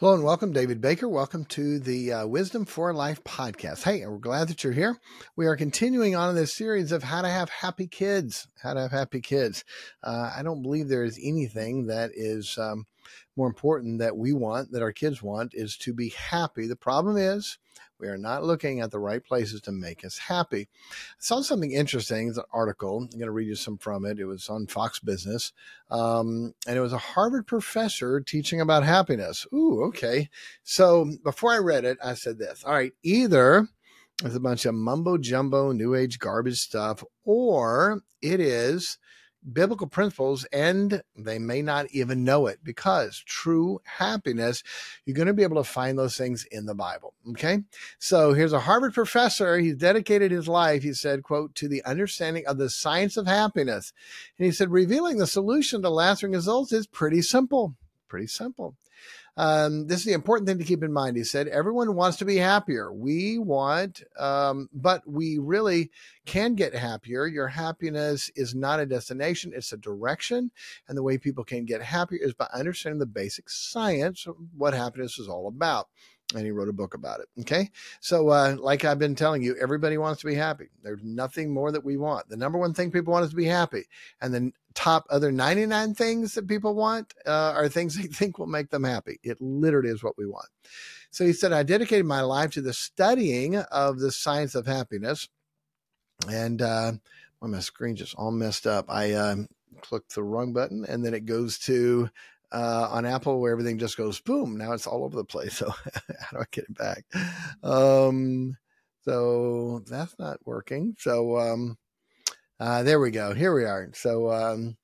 Hello and welcome, David Baker. Welcome to the uh, Wisdom for Life podcast. Hey, we're glad that you're here. We are continuing on in this series of how to have happy kids. How to have happy kids. Uh, I don't believe there is anything that is um, more important that we want, that our kids want, is to be happy. The problem is we are not looking at the right places to make us happy. I saw something interesting. It's an article. I'm going to read you some from it. It was on Fox Business. Um, and it was a Harvard professor teaching about happiness. Ooh, okay. So before I read it, I said this All right, either it's a bunch of mumbo jumbo, new age garbage stuff, or it is biblical principles and they may not even know it because true happiness, you're going to be able to find those things in the Bible. Okay. So here's a Harvard professor. He's dedicated his life, he said, quote, to the understanding of the science of happiness. And he said, revealing the solution to lasting results is pretty simple. Pretty simple. Um, this is the important thing to keep in mind. He said, everyone wants to be happier. We want, um, but we really can get happier. Your happiness is not a destination, it's a direction. And the way people can get happier is by understanding the basic science of what happiness is all about and he wrote a book about it. Okay. So, uh, like I've been telling you, everybody wants to be happy. There's nothing more that we want. The number one thing people want is to be happy. And the top other 99 things that people want uh, are things they think will make them happy. It literally is what we want. So he said, I dedicated my life to the studying of the science of happiness. And uh, my screen just all messed up. I um, clicked the wrong button and then it goes to uh, on Apple where everything just goes boom. Now it's all over the place. So how do I get it back? Um, so that's not working. So um, uh, there we go. Here we are. So um,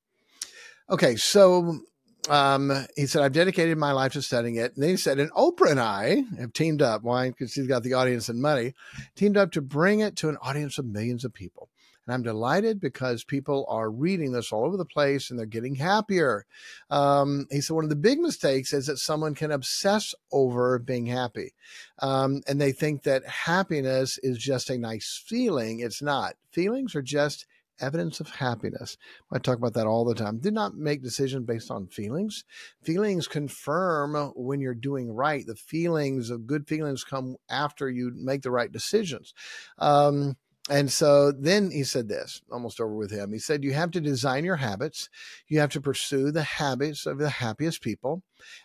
okay. So um, he said, I've dedicated my life to studying it. And then he said, and Oprah and I have teamed up. Why? Because she's got the audience and money, teamed up to bring it to an audience of millions of people. And I'm delighted because people are reading this all over the place and they're getting happier. Um, he said one of the big mistakes is that someone can obsess over being happy. Um, and they think that happiness is just a nice feeling. It's not. Feelings are just evidence of happiness. I talk about that all the time. Do not make decisions based on feelings. Feelings confirm when you're doing right. The feelings of good feelings come after you make the right decisions. Um, and so then he said this, almost over with him. He said, You have to design your habits. You have to pursue the habits of the happiest people.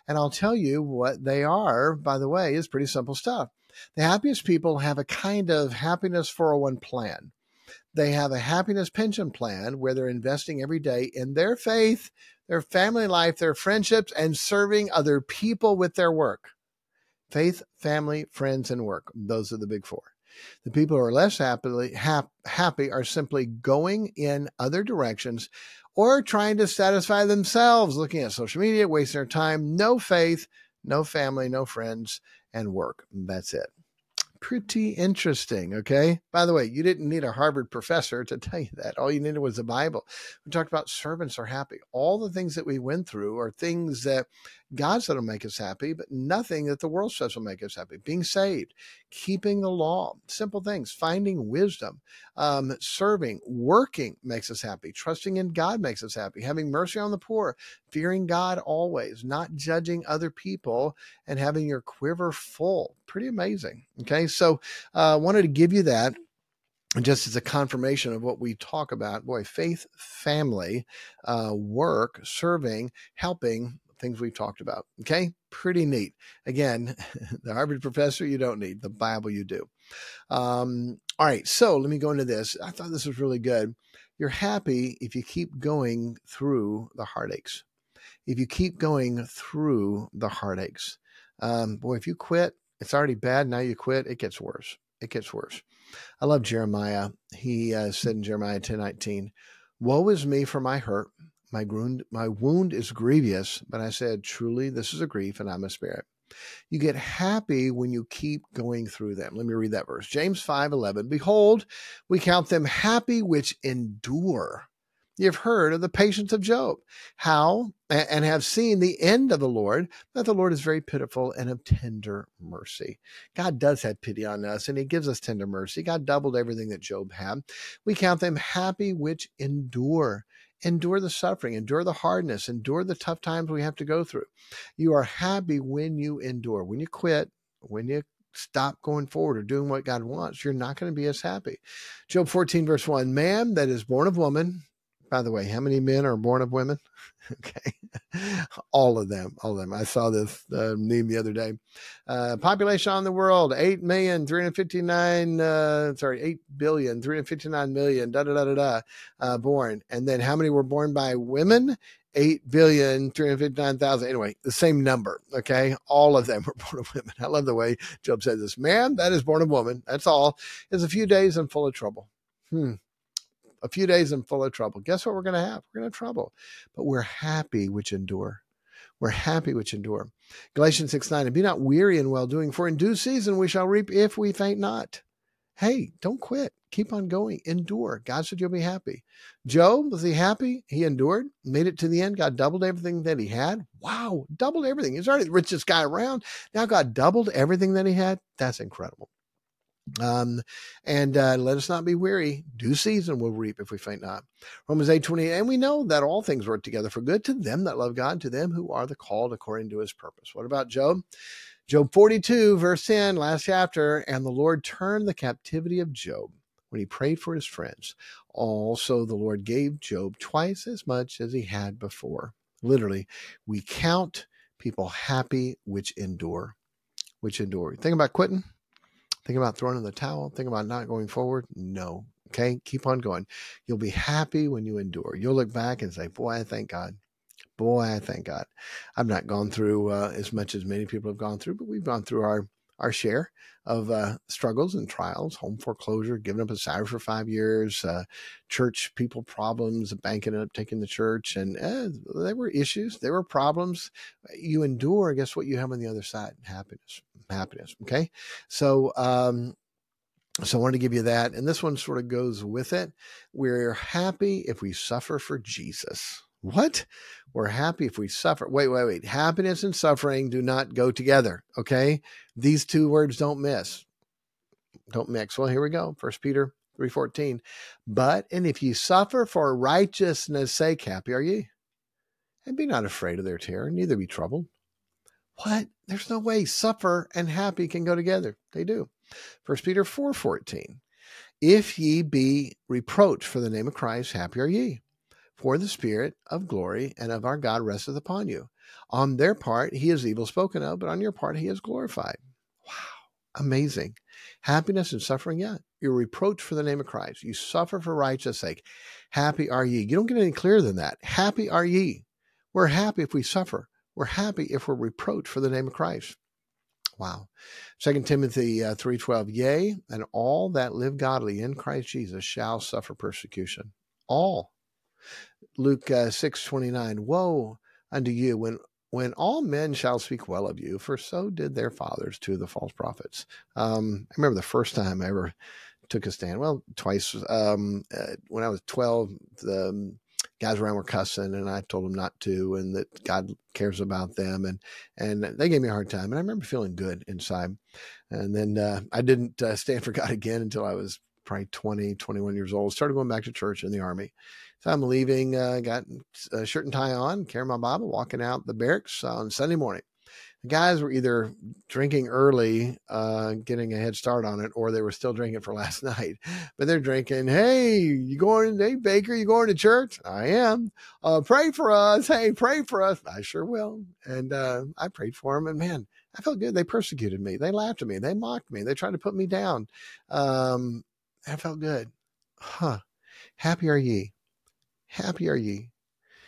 And I'll tell you what they are, by the way, is pretty simple stuff. The happiest people have a kind of happiness 401 plan. They have a happiness pension plan where they're investing every day in their faith, their family life, their friendships, and serving other people with their work. Faith, family, friends, and work. Those are the big four. The people who are less happily hap, happy are simply going in other directions or trying to satisfy themselves, looking at social media, wasting their time. No faith, no family, no friends, and work. That's it pretty interesting. Okay. By the way, you didn't need a Harvard professor to tell you that. All you needed was the Bible. We talked about servants are happy. All the things that we went through are things that God said will make us happy, but nothing that the world says will make us happy. Being saved, keeping the law, simple things, finding wisdom, um, serving, working makes us happy. Trusting in God makes us happy. Having mercy on the poor, fearing God always, not judging other people, and having your quiver full. Pretty amazing. Okay. So I uh, wanted to give you that just as a confirmation of what we talk about boy faith family uh, work serving helping things we've talked about. Okay, pretty neat. Again, the Harvard professor you don't need, the Bible you do. Um, all right, so let me go into this. I thought this was really good. You're happy if you keep going through the heartaches. If you keep going through the heartaches, um, boy, if you quit, it's already bad. Now you quit, it gets worse. It gets worse. I love Jeremiah. He uh, said in Jeremiah 10 19, Woe is me for my hurt my wound, my wound is grievous, but I said, truly, this is a grief and I'm a spirit. You get happy when you keep going through them. Let me read that verse. James 5 11. Behold, we count them happy which endure. You've heard of the patience of Job, how and have seen the end of the Lord, that the Lord is very pitiful and of tender mercy. God does have pity on us and he gives us tender mercy. God doubled everything that Job had. We count them happy which endure endure the suffering, endure the hardness, endure the tough times we have to go through. You are happy when you endure. When you quit, when you stop going forward or doing what God wants, you're not going to be as happy. Job 14, verse 1 Man that is born of woman, by the way, how many men are born of women? okay. all of them, all of them. I saw this uh, meme the other day. Uh, population on the world, 8 million, 359, uh, sorry, 8 billion, 359 million, da da da da da, uh, born. And then how many were born by women? 8 billion, 359,000. Anyway, the same number. Okay. All of them were born of women. I love the way Job said this. Man, that is born of woman. That's all. Is a few days and full of trouble. Hmm a few days and full of trouble. Guess what we're going to have? We're going to have trouble, but we're happy which endure. We're happy which endure. Galatians 6 9, and be not weary in well doing, for in due season we shall reap if we faint not. Hey, don't quit. Keep on going. Endure. God said you'll be happy. Job, was he happy? He endured, made it to the end. God doubled everything that he had. Wow, doubled everything. He's already the richest guy around. Now God doubled everything that he had. That's incredible. Um, and uh, let us not be weary. Due season will reap if we faint not. Romans 8 28. And we know that all things work together for good to them that love God, to them who are the called according to his purpose. What about Job? Job 42, verse 10, last chapter. And the Lord turned the captivity of Job when he prayed for his friends. Also, the Lord gave Job twice as much as he had before. Literally, we count people happy which endure, which endure. Think about quitting Think about throwing in the towel. Think about not going forward. No. Okay. Keep on going. You'll be happy when you endure. You'll look back and say, Boy, I thank God. Boy, I thank God. I've not gone through uh, as much as many people have gone through, but we've gone through our our share of uh, struggles and trials, home foreclosure, giving up a salary for five years, uh, church people problems, bank banking up taking the church, and eh, there were issues, there were problems. You endure. I guess what? You have on the other side? Happiness. Happiness. Okay, so. Um, so I wanted to give you that. And this one sort of goes with it. We're happy if we suffer for Jesus. What? We're happy if we suffer. Wait, wait, wait. Happiness and suffering do not go together. Okay. These two words don't miss. Don't mix. Well, here we go. First Peter 3:14. But and if you suffer for righteousness' sake, happy are ye. And be not afraid of their terror, neither be troubled. What? There's no way suffer and happy can go together. They do. First Peter 4:14. If ye be reproached for the name of Christ, happy are ye for the Spirit of glory and of our God resteth upon you. On their part, he is evil spoken of, but on your part, he is glorified. Wow, amazing. Happiness and suffering, yeah. You're reproached for the name of Christ. You suffer for righteousness' sake. Happy are ye. You don't get any clearer than that. Happy are ye. We're happy if we suffer. We're happy if we're reproached for the name of Christ. Wow. Second Timothy uh, 3.12, Yea, and all that live godly in Christ Jesus shall suffer persecution. All. Luke uh, six twenty nine. Woe unto you when when all men shall speak well of you, for so did their fathers to the false prophets. Um, I remember the first time I ever took a stand. Well, twice. Um, uh, when I was twelve, the um, guys around were cussing, and I told them not to, and that God cares about them, and and they gave me a hard time, and I remember feeling good inside. And then uh, I didn't uh, stand for God again until I was probably 20, 21 years old. Started going back to church in the army, so I'm leaving, uh, got a shirt and tie on, carrying my Bible, walking out the barracks on Sunday morning. The guys were either drinking early, uh, getting a head start on it, or they were still drinking for last night. But they're drinking, hey, you going, hey, Baker, you going to church? I am. Uh, pray for us. Hey, pray for us. I sure will. And uh, I prayed for them, and man, I felt good. They persecuted me. They laughed at me. They mocked me. They tried to put me down. Um, I felt good. Huh. Happy are ye Happy are ye.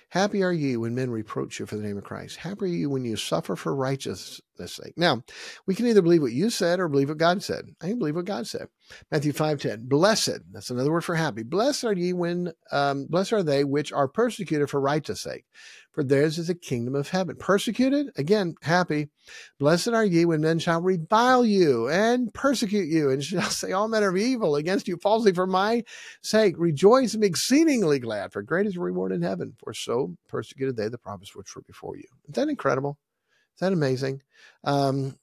Happy are ye when men reproach you for the name of Christ. Happy are ye when you suffer for righteousness' sake. Now, we can either believe what you said or believe what God said. I can believe what God said. Matthew 5.10, blessed, that's another word for happy. Blessed are ye when, um, blessed are they which are persecuted for righteous sake, for theirs is the kingdom of heaven. Persecuted, again, happy. Blessed are ye when men shall revile you and persecute you and shall say all manner of evil against you falsely for my sake. Rejoice and be exceedingly glad, for great is the reward in heaven. For so persecuted they the prophets which were before you. Isn't that incredible? Is that amazing? Um,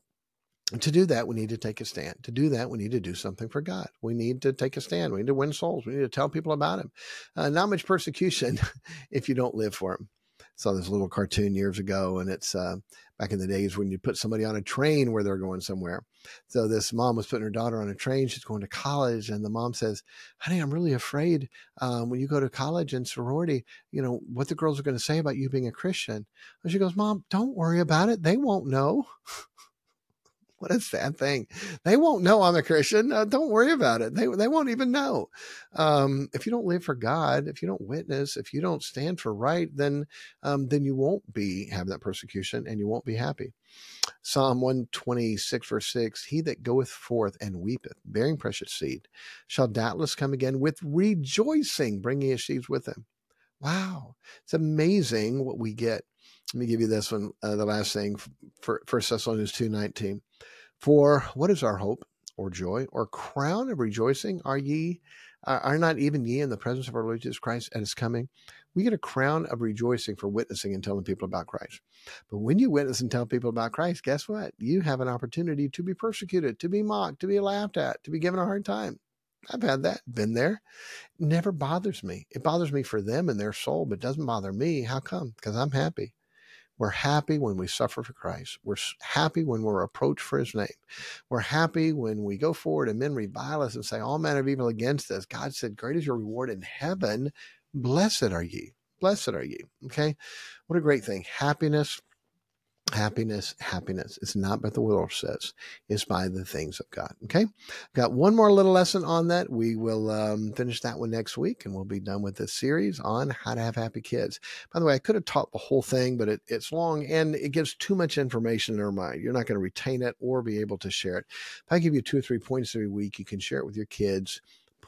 to do that, we need to take a stand. To do that, we need to do something for God. We need to take a stand. We need to win souls. We need to tell people about Him. Uh, not much persecution if you don't live for Him. Saw this little cartoon years ago, and it's uh, back in the days when you put somebody on a train where they're going somewhere. So this mom was putting her daughter on a train. She's going to college, and the mom says, "Honey, I'm really afraid um, when you go to college and sorority, you know what the girls are going to say about you being a Christian." And she goes, "Mom, don't worry about it. They won't know." what a sad thing. They won't know I'm a Christian. Uh, don't worry about it. They, they won't even know. Um, if you don't live for God, if you don't witness, if you don't stand for right, then, um, then you won't be have that persecution and you won't be happy. Psalm 126 verse 6, he that goeth forth and weepeth, bearing precious seed, shall doubtless come again with rejoicing, bringing his sheaves with him. Wow. It's amazing what we get. Let me give you this one, uh, the last thing for First Thessalonians 2.19. For what is our hope or joy or crown of rejoicing? Are ye, are not even ye in the presence of our Lord Jesus Christ at his coming? We get a crown of rejoicing for witnessing and telling people about Christ. But when you witness and tell people about Christ, guess what? You have an opportunity to be persecuted, to be mocked, to be laughed at, to be given a hard time. I've had that, been there. It never bothers me. It bothers me for them and their soul, but doesn't bother me. How come? Because I'm happy. We're happy when we suffer for Christ. We're happy when we're approached for his name. We're happy when we go forward and men revile us and say all manner of evil against us. God said, Great is your reward in heaven. Blessed are ye. Blessed are ye. Okay. What a great thing. Happiness happiness, happiness. It's not what the world says. It's by the things of God. Okay. Got one more little lesson on that. We will um, finish that one next week and we'll be done with this series on how to have happy kids. By the way, I could have taught the whole thing, but it, it's long and it gives too much information in our mind. You're not going to retain it or be able to share it. If I give you two or three points every week, you can share it with your kids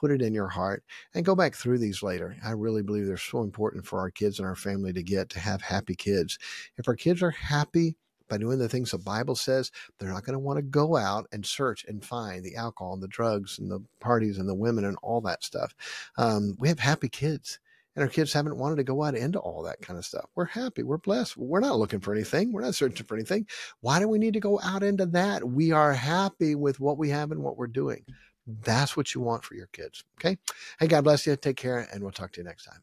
put it in your heart and go back through these later. I really believe they're so important for our kids and our family to get to have happy kids. If our kids are happy, by doing the things the Bible says, they're not going to want to go out and search and find the alcohol and the drugs and the parties and the women and all that stuff. Um, we have happy kids and our kids haven't wanted to go out into all that kind of stuff. We're happy. We're blessed. We're not looking for anything. We're not searching for anything. Why do we need to go out into that? We are happy with what we have and what we're doing. That's what you want for your kids. Okay. Hey, God bless you. Take care, and we'll talk to you next time.